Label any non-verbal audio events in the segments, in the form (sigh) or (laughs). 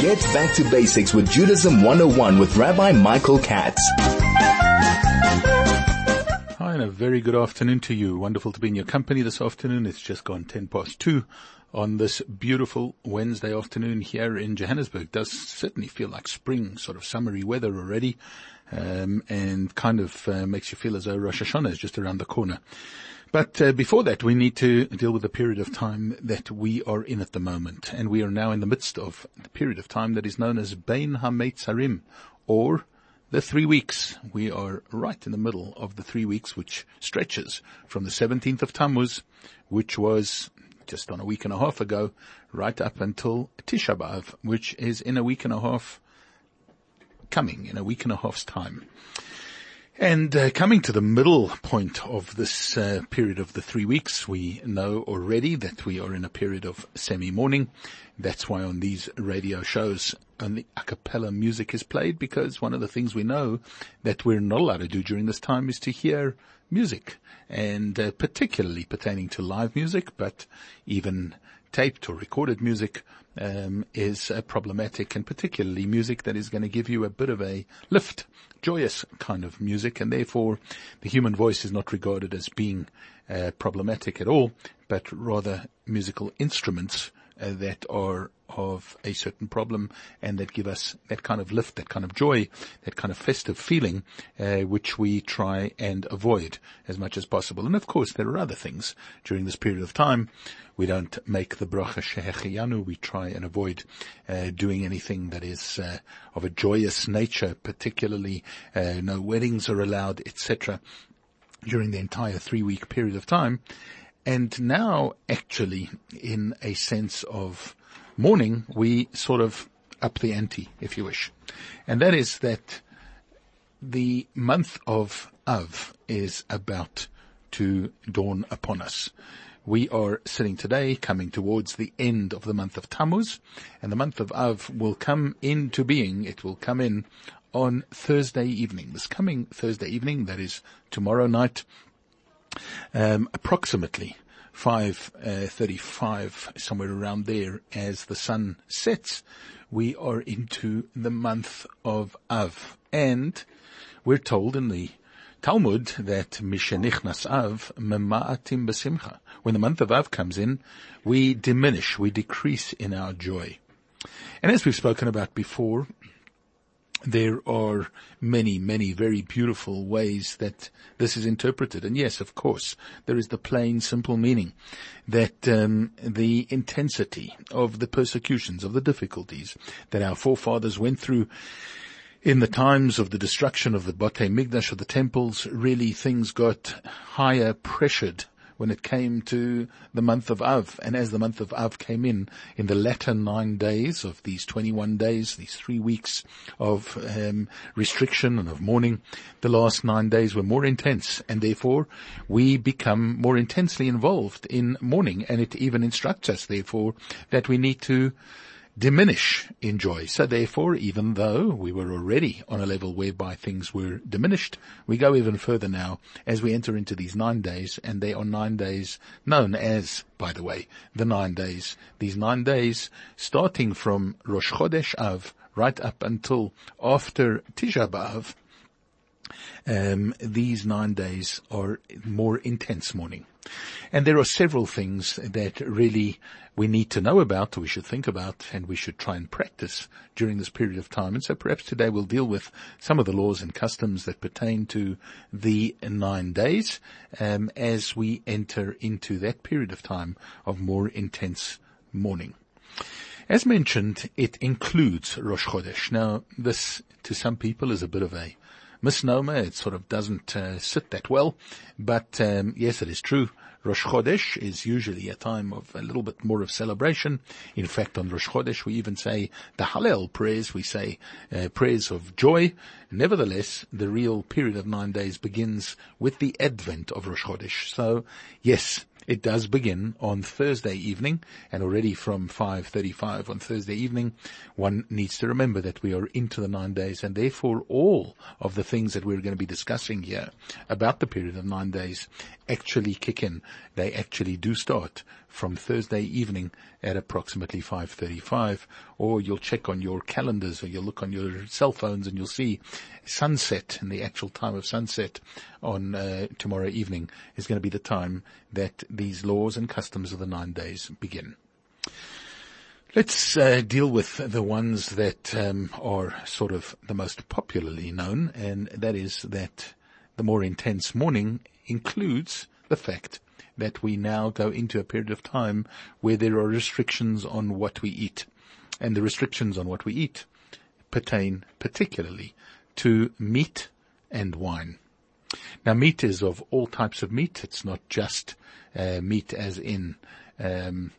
Get back to basics with Judaism 101 with Rabbi Michael Katz. Hi and a very good afternoon to you. Wonderful to be in your company this afternoon. It's just gone 10 past 2 on this beautiful Wednesday afternoon here in Johannesburg. It does certainly feel like spring, sort of summery weather already, um, and kind of uh, makes you feel as though Rosh Hashanah is just around the corner. But uh, before that, we need to deal with the period of time that we are in at the moment, and we are now in the midst of the period of time that is known as Bein HaMetzarim, or the three weeks. We are right in the middle of the three weeks, which stretches from the 17th of Tammuz, which was just on a week and a half ago, right up until Tisha B'Av, which is in a week and a half coming, in a week and a half's time. And uh, coming to the middle point of this uh, period of the three weeks, we know already that we are in a period of semi-mourning. That's why on these radio shows only a cappella music is played because one of the things we know that we're not allowed to do during this time is to hear music and uh, particularly pertaining to live music, but even taped or recorded music um, is uh, problematic, and particularly music that is going to give you a bit of a lift, joyous kind of music, and therefore the human voice is not regarded as being uh, problematic at all, but rather musical instruments that are of a certain problem and that give us that kind of lift, that kind of joy, that kind of festive feeling, uh, which we try and avoid as much as possible. And of course, there are other things during this period of time. We don't make the bracha shehechiyanu. We try and avoid uh, doing anything that is uh, of a joyous nature, particularly uh, no weddings are allowed, etc. During the entire three-week period of time. And now actually in a sense of mourning, we sort of up the ante, if you wish. And that is that the month of Av is about to dawn upon us. We are sitting today coming towards the end of the month of Tammuz and the month of Av will come into being. It will come in on Thursday evening. This coming Thursday evening, that is tomorrow night, um, approximately 5.35, uh, somewhere around there, as the sun sets, we are into the month of Av. And we're told in the Talmud that Mishenichnas Av mema'atim besimcha. When the month of Av comes in, we diminish, we decrease in our joy. And as we've spoken about before, there are many, many very beautiful ways that this is interpreted. And yes, of course, there is the plain, simple meaning that um, the intensity of the persecutions, of the difficulties that our forefathers went through in the times of the destruction of the Beit HaMikdash of the temples, really things got higher pressured when it came to the month of Av. And as the month of Av came in, in the latter nine days of these 21 days, these three weeks of um, restriction and of mourning, the last nine days were more intense and therefore we become more intensely involved in mourning and it even instructs us therefore that we need to diminish in joy. So therefore, even though we were already on a level whereby things were diminished, we go even further now as we enter into these nine days, and they are nine days known as, by the way, the nine days. These nine days starting from Rosh Chodesh Av right up until after Tisha B'Av, um, these nine days are more intense mourning. And there are several things that really we need to know about, or we should think about, and we should try and practice during this period of time. And so perhaps today we'll deal with some of the laws and customs that pertain to the nine days um, as we enter into that period of time of more intense mourning. As mentioned, it includes Rosh Chodesh. Now, this to some people is a bit of a misnomer. It sort of doesn't uh, sit that well, but um, yes, it is true. Rosh Chodesh is usually a time of a little bit more of celebration. In fact, on Rosh Chodesh, we even say the Hallel prayers. We say uh, prayers of joy. Nevertheless, the real period of nine days begins with the advent of Rosh Chodesh. So, yes, it does begin on Thursday evening and already from 5.35 on Thursday evening, one needs to remember that we are into the nine days and therefore all of the things that we're going to be discussing here about the period of nine days actually kick in. They actually do start from Thursday evening at approximately 5.35 or you'll check on your calendars or you'll look on your cell phones and you'll see sunset and the actual time of sunset on uh, tomorrow evening is going to be the time that these laws and customs of the nine days begin. Let's uh, deal with the ones that um, are sort of the most popularly known, and that is that the more intense mourning includes the fact that we now go into a period of time where there are restrictions on what we eat. And the restrictions on what we eat pertain particularly to meat and wine. Now meat is of all types of meat. It's not just uh, meat as in um,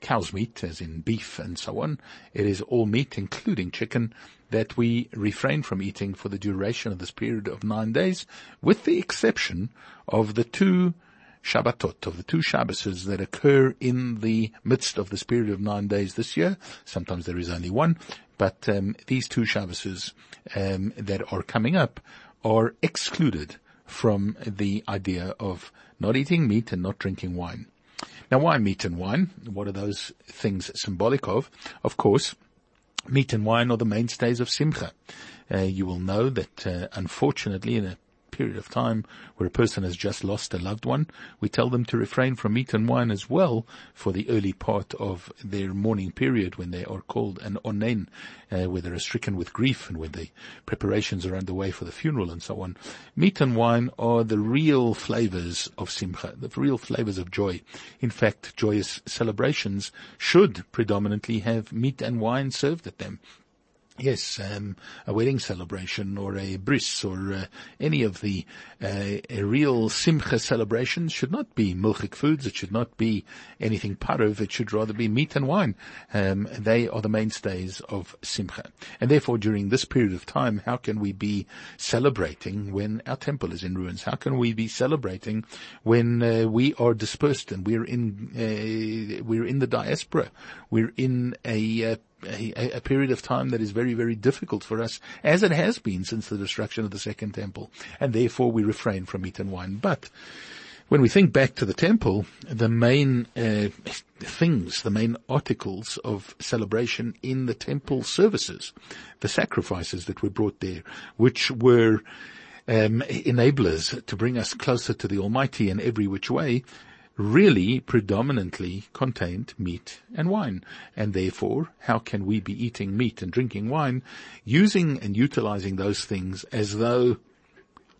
cow's meat, as in beef and so on. It is all meat, including chicken, that we refrain from eating for the duration of this period of nine days, with the exception of the two Shabbatot, of the two Shabbases that occur in the midst of this period of nine days this year. Sometimes there is only one, but um, these two Shabbases um, that are coming up are excluded from the idea of not eating meat and not drinking wine. Now why meat and wine? What are those things symbolic of? Of course, meat and wine are the mainstays of Simcha. Uh, you will know that, uh, unfortunately, in a period of time where a person has just lost a loved one, we tell them to refrain from meat and wine as well for the early part of their mourning period when they are called an onen, uh, where they are stricken with grief and when the preparations are underway for the funeral and so on. Meat and wine are the real flavors of simcha, the real flavors of joy. In fact, joyous celebrations should predominantly have meat and wine served at them. Yes, um, a wedding celebration or a bris or uh, any of the uh, real simcha celebrations should not be milchik foods. It should not be anything parov. It should rather be meat and wine. Um, they are the mainstays of simcha. And therefore, during this period of time, how can we be celebrating when our temple is in ruins? How can we be celebrating when uh, we are dispersed and we're in uh, we're in the diaspora? We're in a uh, a, a, period of time that is very, very difficult for us, as it has been since the destruction of the Second Temple, and therefore we refrain from meat and wine. But when we think back to the temple, the main uh, things, the main articles of celebration in the temple services, the sacrifices that were brought there, which were um, enablers to bring us closer to the Almighty in every which way, really predominantly contained meat and wine. And therefore, how can we be eating meat and drinking wine using and utilizing those things as though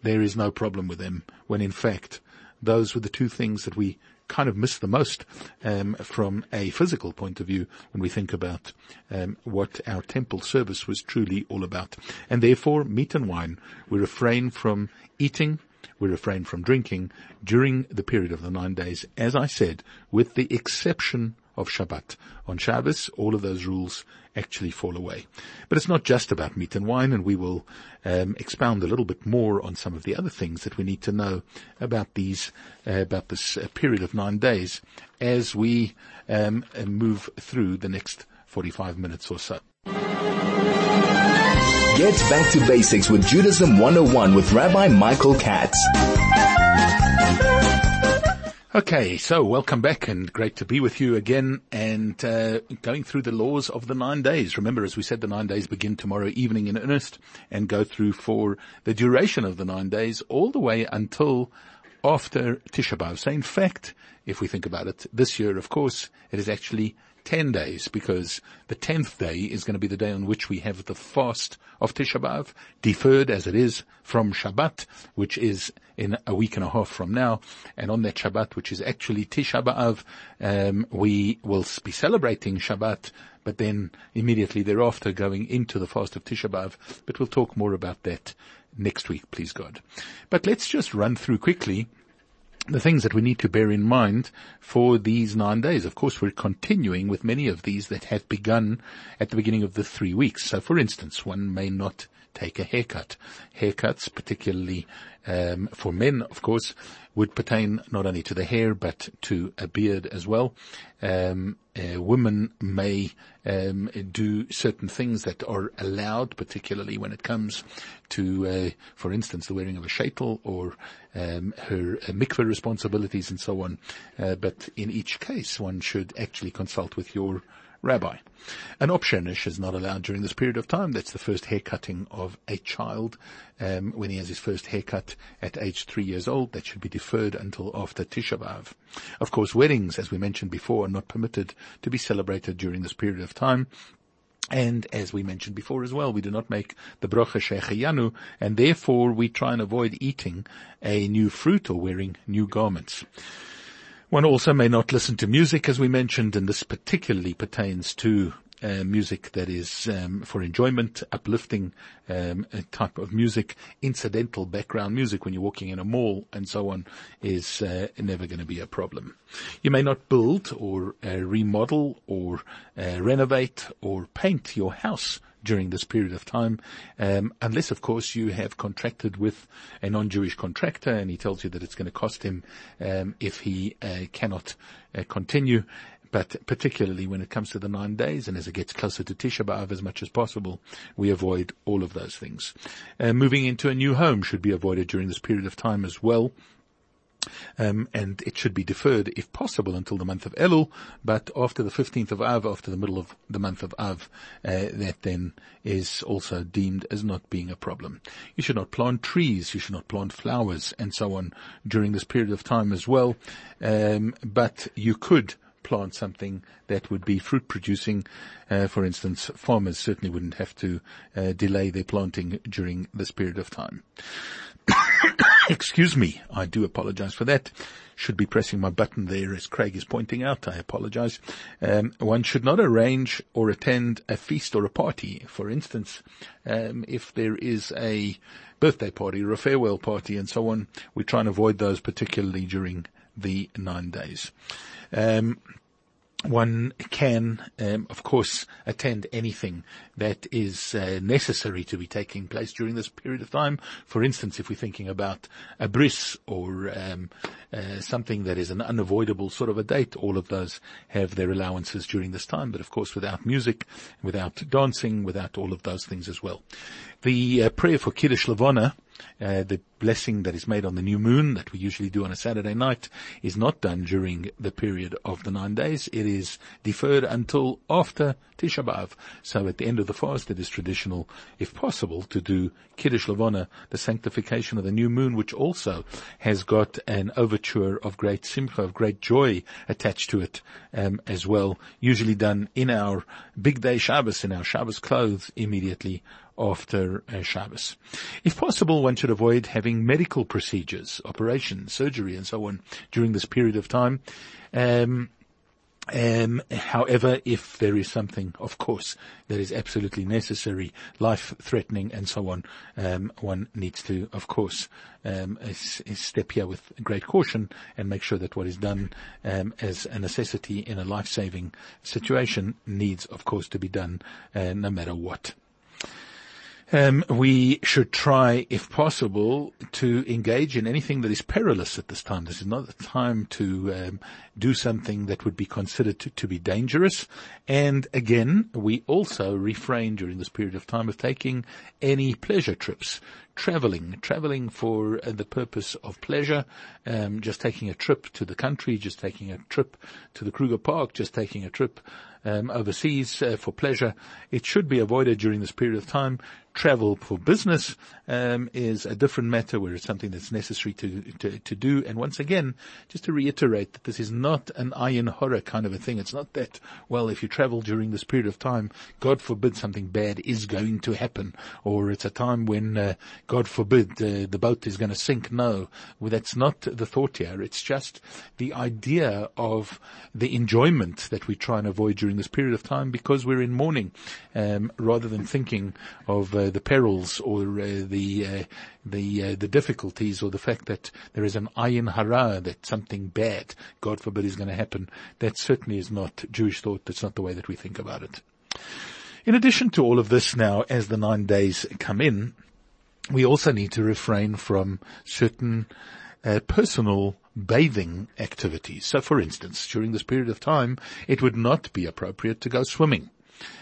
there is no problem with them when in fact those were the two things that we kind of miss the most um, from a physical point of view when we think about um, what our temple service was truly all about. And therefore, meat and wine, we refrain from eating we refrain from drinking during the period of the nine days, as I said, with the exception of Shabbat. On Shabbos, all of those rules actually fall away. But it's not just about meat and wine, and we will um, expound a little bit more on some of the other things that we need to know about these, uh, about this uh, period of nine days as we um, move through the next 45 minutes or so. Get back to basics with Judaism 101 with Rabbi Michael Katz. Okay, so welcome back and great to be with you again and uh, going through the laws of the nine days. Remember, as we said, the nine days begin tomorrow evening in earnest and go through for the duration of the nine days all the way until after Tisha B'Av. So in fact, if we think about it, this year, of course, it is actually 10 days because the 10th day is going to be the day on which we have the fast of Tisha B'Av, deferred as it is from Shabbat, which is in a week and a half from now. And on that Shabbat, which is actually Tisha B'Av, um, we will be celebrating Shabbat, but then immediately thereafter going into the fast of Tisha B'Av. But we'll talk more about that next week, please God. But let's just run through quickly the things that we need to bear in mind for these nine days. Of course, we're continuing with many of these that have begun at the beginning of the three weeks. So for instance, one may not take a haircut. Haircuts, particularly um, for men, of course, would pertain not only to the hair but to a beard as well. Um, women may um, do certain things that are allowed, particularly when it comes to, uh, for instance, the wearing of a shaitel or um, her uh, mikveh responsibilities and so on. Uh, but in each case, one should actually consult with your rabbi. An opshenish is not allowed during this period of time. That's the first haircutting of a child. Um, when he has his first haircut at age three years old, that should be deferred until after Tisha B'Av. Of course, weddings, as we mentioned before, are not permitted to be celebrated during this period of time. And as we mentioned before as well, we do not make the bracha shehechiyanu, and therefore we try and avoid eating a new fruit or wearing new garments. One also may not listen to music, as we mentioned, and this particularly pertains to uh, music that is um, for enjoyment, uplifting um, type of music, incidental background music when you're walking in a mall and so on is uh, never going to be a problem. You may not build or uh, remodel or uh, renovate or paint your house during this period of time, um, unless of course you have contracted with a non-Jewish contractor and he tells you that it's going to cost him um, if he uh, cannot uh, continue. But particularly when it comes to the nine days and as it gets closer to Tisha B'Av as much as possible, we avoid all of those things. Uh, moving into a new home should be avoided during this period of time as well. Um, and it should be deferred, if possible, until the month of Elul. But after the 15th of Av, after the middle of the month of Av, uh, that then is also deemed as not being a problem. You should not plant trees, you should not plant flowers, and so on during this period of time as well. Um, but you could plant something that would be fruit producing. Uh, for instance, farmers certainly wouldn't have to uh, delay their planting during this period of time. Excuse me. I do apologize for that. Should be pressing my button there as Craig is pointing out. I apologize. Um, one should not arrange or attend a feast or a party. For instance, um, if there is a birthday party or a farewell party and so on, we try and avoid those particularly during the nine days. Um, one can, um, of course, attend anything that is uh, necessary to be taking place during this period of time. For instance, if we're thinking about a bris or um, uh, something that is an unavoidable sort of a date, all of those have their allowances during this time. But of course, without music, without dancing, without all of those things as well. The uh, prayer for Kiddush Levana uh, the blessing that is made on the new moon that we usually do on a Saturday night is not done during the period of the nine days. It is deferred until after Tisha B'Av. So at the end of the fast, it is traditional, if possible, to do Kiddush Levana, the sanctification of the new moon, which also has got an overture of great simcha, of great joy attached to it um, as well. Usually done in our big day Shabbos, in our Shabbos clothes immediately after uh, Shabbos. If possible, one should avoid having medical procedures, operations, surgery, and so on during this period of time. Um, um, however, if there is something, of course, that is absolutely necessary, life-threatening, and so on, um, one needs to, of course, um, step here with great caution and make sure that what is done um, as a necessity in a life-saving situation needs, of course, to be done uh, no matter what. Um, we should try, if possible, to engage in anything that is perilous at this time. This is not the time to um, do something that would be considered to, to, be dangerous. And again, we also refrain during this period of time of taking any pleasure trips. Traveling, traveling for uh, the purpose of pleasure, um, just taking a trip to the country, just taking a trip to the Kruger Park, just taking a trip um, overseas uh, for pleasure. It should be avoided during this period of time travel for business um, is a different matter where it's something that's necessary to, to, to do. And once again, just to reiterate that this is not an ayin hara kind of a thing. It's not that, well, if you travel during this period of time, God forbid something bad is going to happen, or it's a time when, uh, God forbid, uh, the boat is going to sink. No, well, that's not the thought here. It's just the idea of the enjoyment that we try and avoid during this period of time because we're in mourning, um, rather than thinking of uh, the perils or uh, the uh, the uh, the difficulties or the fact that there is an ayin hara that something bad, God forbid, is going to happen. That certainly is not Jewish thought. That's not the way that we think about it. In addition to all of this, now as the nine days come in, we also need to refrain from certain uh, personal bathing activities. So for instance, during this period of time, it would not be appropriate to go swimming.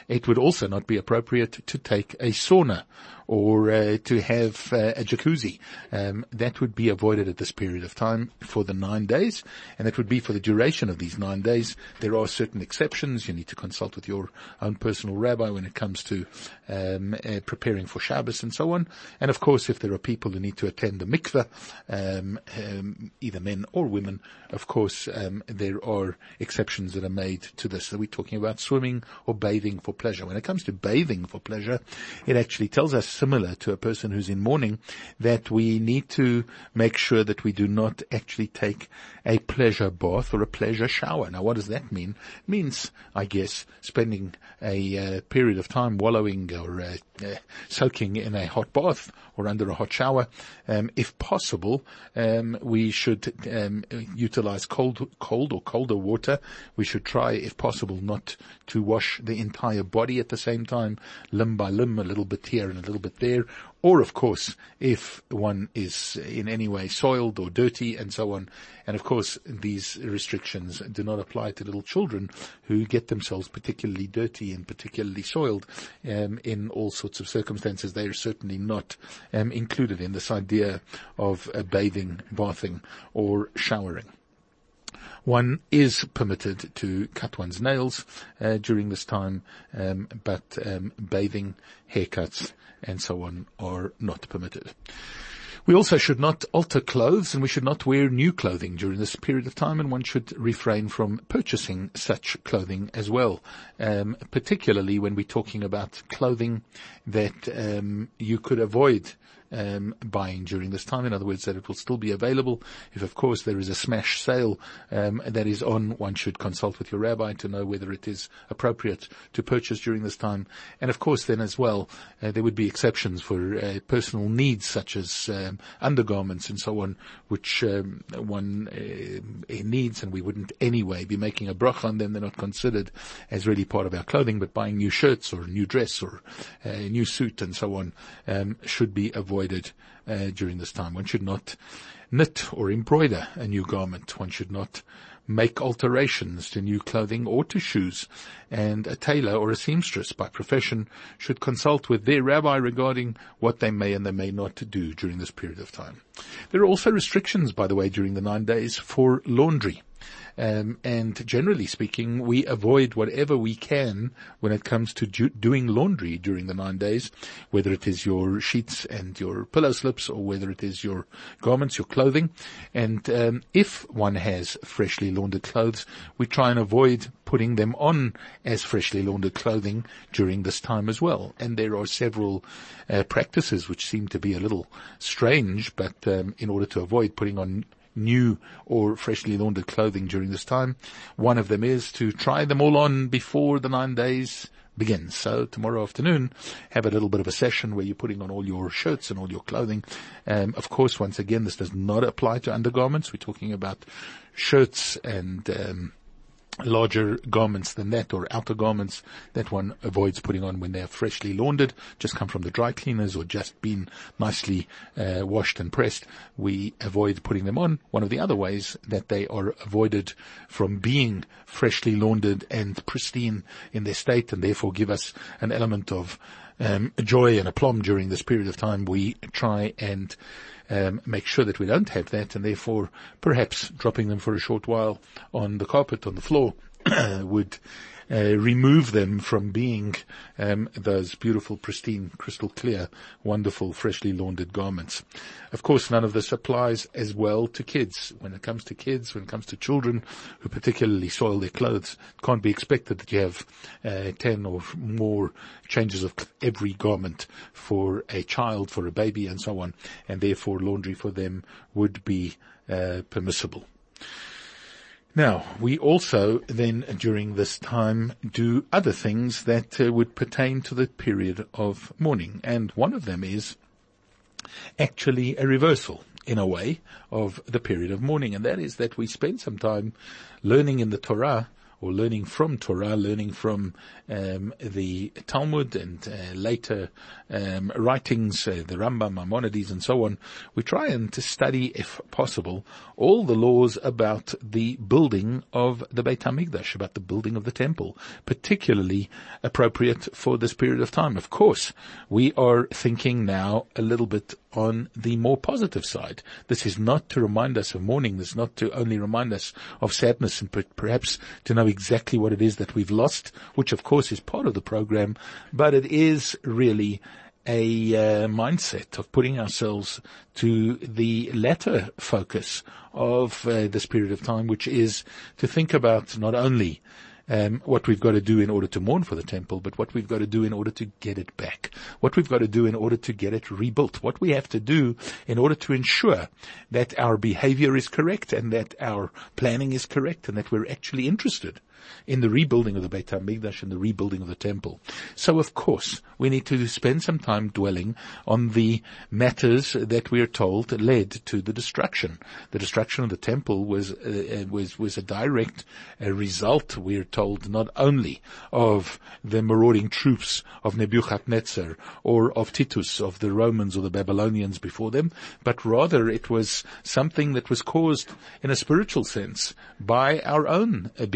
It would also not be appropriate to take a sauna or uh, to have uh, a jacuzzi. Um, that would be avoided at this period of time for the nine days, and that would be for the duration of these nine days. There are certain exceptions. You need to consult with your own personal rabbi when it comes to um, uh, preparing for Shabbos and so on. And of course, if there are people who need to attend the mikveh, um, um either men or women, of course, um, there are exceptions that are made to this. So we're talking about swimming or bathing for pleasure. When it comes to bathing for pleasure, it actually tells us similar to a person who's in mourning that we need to make sure that we do not actually take a pleasure bath or a pleasure shower. Now what does that mean? It means, I guess, spending a uh, period of time wallowing or uh, uh, soaking in a hot bath or under a hot shower. Um, if possible, um, we should um, utilize cold, cold or colder water. We should try, if possible, not to wash the entire body at the same time, limb by limb, a little bit here and a little bit there. Or of course, if one is in any way soiled or dirty and so on. And of course, these restrictions do not apply to little children who get themselves particularly dirty and particularly soiled um, in all sorts of circumstances. They are certainly not um, included in this idea of uh, bathing, bathing, or showering. One is permitted to cut one's nails uh, during this time, um, but um, bathing, haircuts, and so on are not permitted. We also should not alter clothes and we should not wear new clothing during this period of time and one should refrain from purchasing such clothing as well, um, particularly when we're talking about clothing that um, you could avoid um, buying during this time. In other words, that it will still be available. If, of course, there is a smash sale um, that is on, one should consult with your rabbi to know whether it is appropriate to purchase during this time. And of course, then as well, uh, there would be exceptions for uh, personal needs such as um, undergarments and so on, which um, one uh, needs, and we wouldn't anyway be making a bracha on them. They're not considered as really part of our clothing, but buying new shirts or a new dress or a new suit and so on um, should be avoided avoided uh, during this time. One should not knit or embroider a new garment. One should not make alterations to new clothing or to shoes, and a tailor or a seamstress by profession should consult with their rabbi regarding what they may and they may not do during this period of time. There are also restrictions, by the way, during the nine days for laundry. Um, and generally speaking, we avoid whatever we can when it comes to do- doing laundry during the nine days, whether it is your sheets and your pillow slips or whether it is your garments, your clothing. And um, if one has freshly laundered clothes, we try and avoid putting them on as freshly laundered clothing during this time as well. And there are several uh, practices which seem to be a little strange, but um, in order to avoid putting on new or freshly laundered clothing during this time. One of them is to try them all on before the nine days begins. So tomorrow afternoon, have a little bit of a session where you're putting on all your shirts and all your clothing. Um, of course, once again, this does not apply to undergarments. We're talking about shirts and um, larger garments than that or outer garments that one avoids putting on when they're freshly laundered, just come from the dry cleaners or just been nicely uh, washed and pressed. We avoid putting them on. One of the other ways that they are avoided from being freshly laundered and pristine in their state and therefore give us an element of um, joy and aplomb during this period of time, we try and um, make sure that we don't have that, and therefore perhaps dropping them for a short while on the carpet on the floor (coughs) would remove them from being um, those beautiful, pristine, crystal clear, wonderful, freshly laundered garments. Of course, none of this applies as well to kids. When it comes to kids, when it comes to children who particularly soil their clothes, it can't be expected that you have uh, ten or more changes of every garment for a child, for a baby, and so on, and therefore laundry for them would be uh, permissible. Now, we also then during this time do other things that uh, would pertain to the period of mourning. And one of them is actually a reversal in a way of the period of mourning. And that is that we spend some time learning in the Torah or learning from Torah, learning from um, the Talmud and uh, later um, writings, uh, the Rambam, Maimonides, and so on. We try and to study, if possible, all the laws about the building of the Beit Hamikdash, about the building of the temple, particularly appropriate for this period of time. Of course, we are thinking now a little bit on the more positive side. This is not to remind us of mourning. This is not to only remind us of sadness and perhaps to know exactly what it is that we've lost, which of course is part of the program, but it is really a uh, mindset of putting ourselves to the latter focus of uh, this period of time, which is to think about not only um, what we've got to do in order to mourn for the temple, but what we've got to do in order to get it back. What we've got to do in order to get it rebuilt. What we have to do in order to ensure that our behavior is correct and that our planning is correct and that we're actually interested in the rebuilding of the Beit HaMikdash and the rebuilding of the temple. So of course, we need to spend some time dwelling on the matters that we are told led to the destruction. The destruction of the temple was, uh, uh was, was a direct uh, result, we are told, not only of the marauding troops of Nebuchadnezzar or of Titus, of the Romans or the Babylonians before them, but rather it was something that was caused in a spiritual sense by our own uh,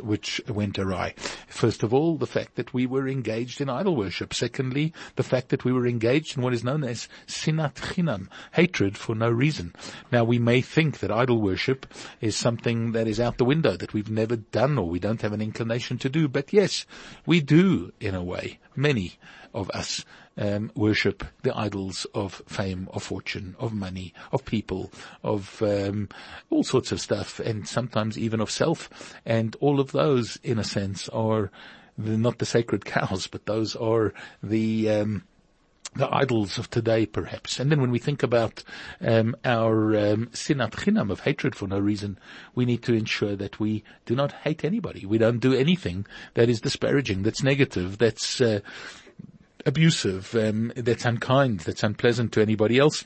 which went awry. First of all, the fact that we were engaged in idol worship. Secondly, the fact that we were engaged in what is known as sinat chinam, hatred for no reason. Now we may think that idol worship is something that is out the window, that we've never done or we don't have an inclination to do, but yes, we do in a way. Many of us um, worship the idols of fame, of fortune, of money, of people, of um, all sorts of stuff, and sometimes even of self. And all of those, in a sense, are the, not the sacred cows, but those are the um, the idols of today, perhaps. And then when we think about um, our um, sinat chinam of hatred for no reason, we need to ensure that we do not hate anybody. We don't do anything that is disparaging, that's negative, that's uh, abusive, um, that's unkind, that's unpleasant to anybody else.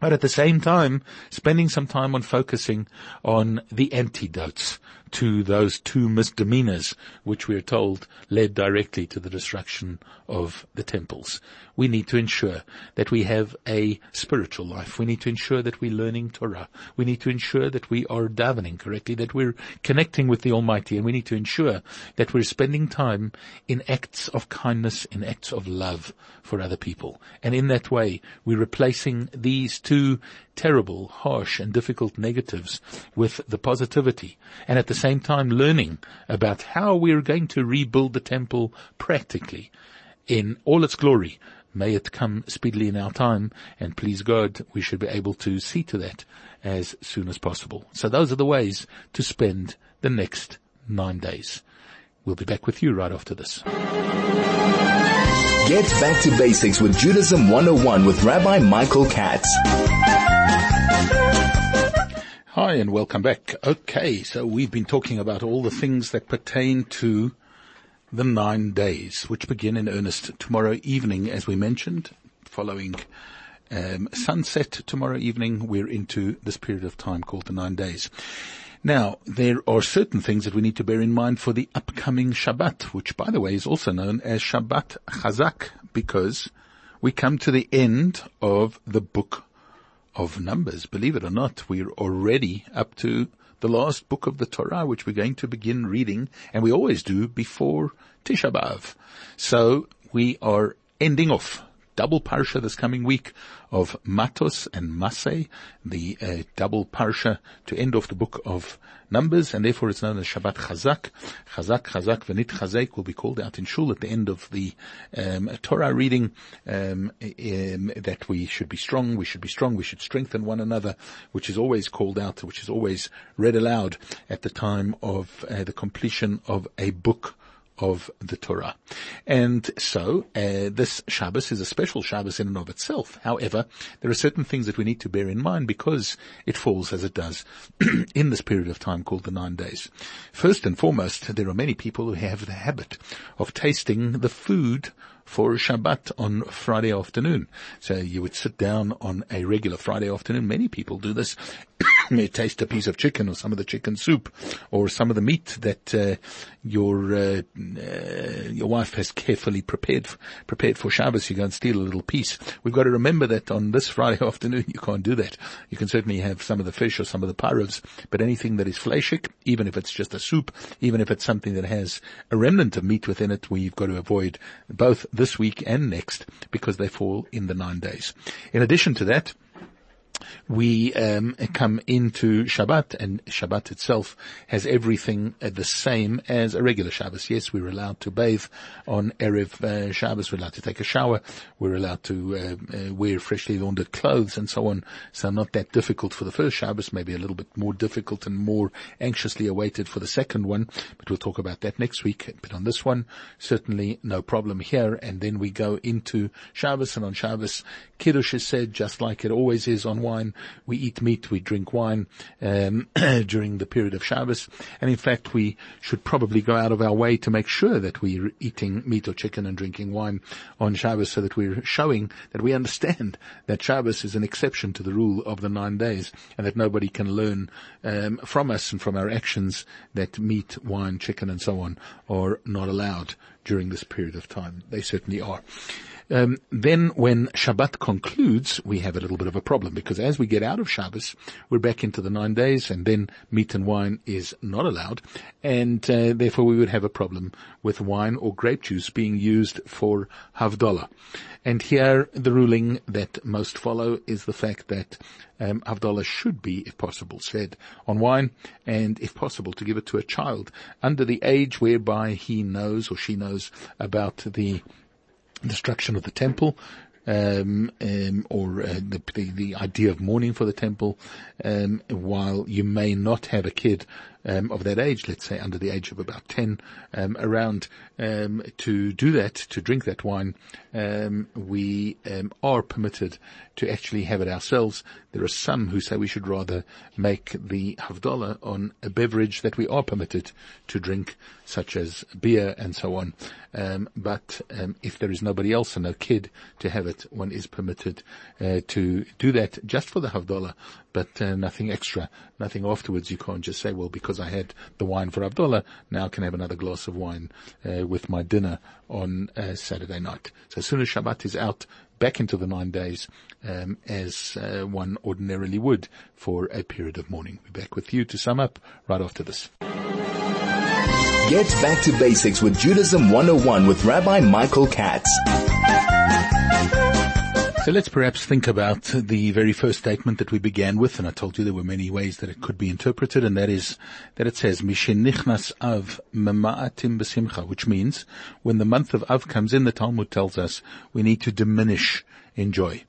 But at the same time, spending some time on focusing on the antidotes to those two misdemeanors, which we are told led directly to the destruction of the temples. We need to ensure that we have a spiritual life. We need to ensure that we're learning Torah. We need to ensure that we are davening correctly, that we're connecting with the Almighty, and we need to ensure that we're spending time in acts of kindness, in acts of love for other people. And in that way, we're replacing these two terrible, harsh and difficult negatives with the positivity and at the same time learning about how we're going to rebuild the temple practically in all its glory. May it come speedily in our time and please God, we should be able to see to that as soon as possible. So those are the ways to spend the next nine days. We'll be back with you right after this. Get back to basics with Judaism 101 with Rabbi Michael Katz. Hi and welcome back. Okay, so we've been talking about all the things that pertain to the nine days, which begin in earnest tomorrow evening, as we mentioned, following um, sunset tomorrow evening. We're into this period of time called the nine days. Now, there are certain things that we need to bear in mind for the upcoming Shabbat, which by the way is also known as Shabbat Chazak, because we come to the end of the book of Numbers. Believe it or not, we're already up to the last book of the Torah, which we're going to begin reading, and we always do before Tisha B'Av. So we are ending off double parsha this coming week of Matos and Masei, the uh, double parsha to end off the book of Numbers, and therefore it's known as Shabbat Chazak. Chazak, Chazak, Venit Chazek will be called out in Shul at the end of the um, Torah reading um, um, that we should be strong, we should be strong, we should strengthen one another, which is always called out, which is always read aloud at the time of uh, the completion of a book of the Torah. And so, uh, this Shabbos is a special Shabbos in and of itself. However, there are certain things that we need to bear in mind because it falls as it does (clears throat) in this period of time called the nine days. First and foremost, there are many people who have the habit of tasting the food for Shabbat on Friday afternoon. So you would sit down on a regular Friday afternoon. Many people do this (laughs) taste a piece of chicken or some of the chicken soup or some of the meat that uh, your uh, uh, your wife has carefully prepared prepared for Shabbos, you go and steal a little piece. We've got to remember that on this (laughs) Friday afternoon you can't do that. You can certainly have some of the fish or some of the parivs, but anything that is fleshik, even if it's just a soup, even if it's something that has a remnant of meat within it, we've got to avoid both this week and next because they fall in the nine days. In addition to that, we um, come into Shabbat, and Shabbat itself has everything uh, the same as a regular Shabbos. Yes, we're allowed to bathe on erev uh, Shabbos. We're allowed to take a shower. We're allowed to uh, uh, wear freshly laundered clothes and so on. So not that difficult for the first Shabbos. Maybe a little bit more difficult and more anxiously awaited for the second one. But we'll talk about that next week. But on this one, certainly no problem here. And then we go into Shabbos, and on Shabbos, Kiddush is said just like it always is on wine. We eat meat, we drink wine um, (clears throat) during the period of Shabbos, and in fact, we should probably go out of our way to make sure that we're eating meat or chicken and drinking wine on Shabbos, so that we're showing that we understand that Shabbos is an exception to the rule of the nine days, and that nobody can learn um, from us and from our actions that meat, wine, chicken, and so on are not allowed during this period of time. They certainly are. Um, then when Shabbat concludes, we have a little bit of a problem because as we get out of Shabbos, we're back into the nine days and then meat and wine is not allowed. And uh, therefore we would have a problem with wine or grape juice being used for Havdalah. And here the ruling that most follow is the fact that um, should be, if possible, said on wine and if possible to give it to a child under the age whereby he knows or she knows about the destruction of the temple, um, um, or uh, the, the, the idea of mourning for the temple, um, while you may not have a kid um, of that age, let's say under the age of about ten, um, around um, to do that, to drink that wine, we are permitted to actually have it ourselves. There are some who say we should rather make the havdalah on a beverage that we are permitted to drink, such as beer and so on. Um, but um, if there is nobody else and no kid to have it, one is permitted uh, to do that just for the havdalah, but uh, nothing extra, nothing afterwards. You can't just say, well, because I had the wine for havdalah, now I can have another glass of wine uh, with my dinner on uh, Saturday night. So as soon as Shabbat is out, back into the nine days um, as uh, one ordinarily would for a period of mourning. We're back with you to sum up right after this. Get back to basics with Judaism 101 with Rabbi Michael Katz. So let's perhaps think about the very first statement that we began with, and I told you there were many ways that it could be interpreted, and that is that it says Mishenichnas Av which means when the month of Av comes in, the Talmud tells us we need to diminish in joy.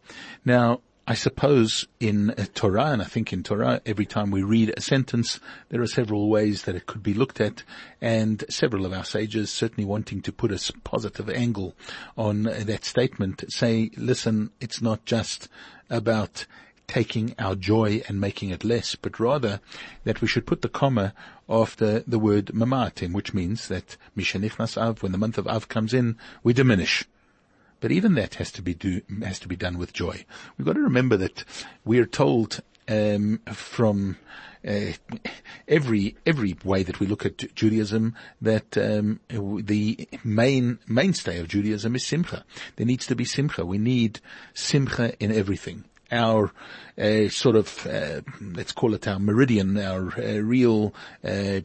Now, I suppose in uh, Torah, and I think in Torah, every time we read a sentence, there are several ways that it could be looked at, and several of our sages certainly wanting to put a positive angle on uh, that statement say, listen, it's not just about taking our joy and making it less, but rather that we should put the comma after the word mema'atim, which means that Mishenichnas Av, when the month of Av comes in, we diminish. But even that has to be do, has to be done with joy. We've got to remember that we are told um, from uh, every every way that we look at Judaism that um, the main mainstay of Judaism is simcha. There needs to be simcha. We need simcha in everything. Our uh, sort of, uh, let's call it our meridian, our uh, real uh,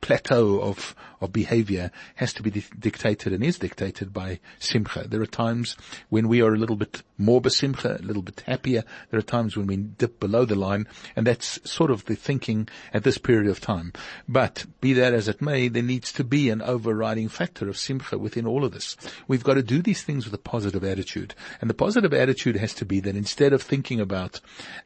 plateau of of behavior has to be di- dictated and is dictated by simcha. There are times when we are a little bit more besimcha, a little bit happier. There are times when we dip below the line, and that's sort of the thinking at this period of time. But be that as it may, there needs to be an overriding factor of simcha within all of this. We've got to do these things with a positive attitude, and the positive attitude has to be that instead of thinking about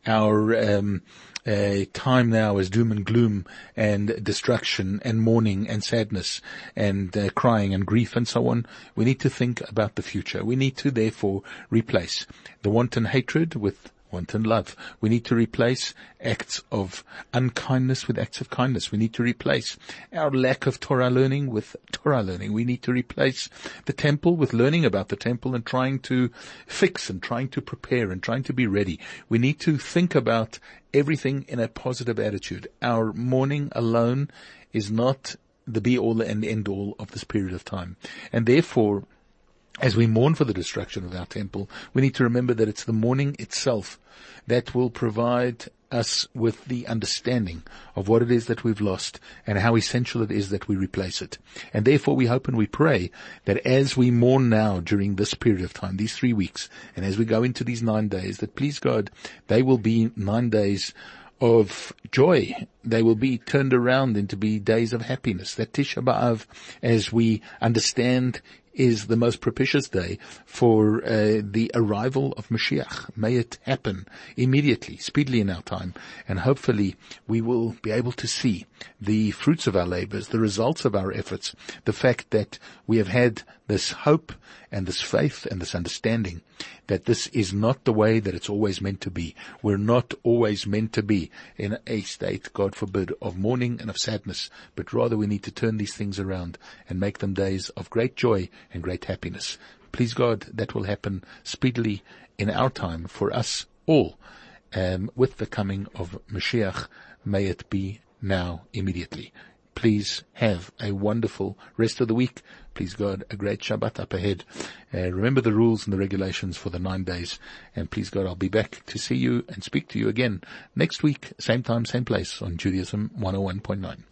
our um, uh, time now as doom and gloom and destruction and mourning and sadness and uh, crying and grief and so on. We need to think about the future. We need to therefore replace the wanton hatred with wanton love. We need to replace acts of unkindness with acts of kindness. We need to replace our lack of Torah learning with Torah learning. We need to replace the temple with learning about the temple and trying to fix and trying to prepare and trying to be ready. We need to think about everything in a positive attitude. Our mourning alone is not the be all and end all of this period of time. And therefore, as we mourn for the destruction of our temple, we need to remember that it's the mourning itself that will provide us with the understanding of what it is that we've lost and how essential it is that we replace it. And therefore we hope and we pray that as we mourn now during this period of time, these three weeks, and as we go into these nine days, that please God, they will be nine days of joy. They will be turned around into be days of happiness. That Tisha B'Av, as we understand is the most propitious day for uh, the arrival of Mashiach. May it happen immediately, speedily in our time, and hopefully we will be able to see the fruits of our labors, the results of our efforts, the fact that we have had this hope and this faith and this understanding that this is not the way that it's always meant to be. We're not always meant to be in a state, God forbid, of mourning and of sadness, but rather we need to turn these things around and make them days of great joy and great happiness. Please God, that will happen speedily in our time for us all. Um, with the coming of Mashiach, may it be now immediately. Please have a wonderful rest of the week. Please God, a great Shabbat up ahead. Uh, remember the rules and the regulations for the nine days. And please God, I'll be back to see you and speak to you again next week, same time, same place on Judaism 101.9.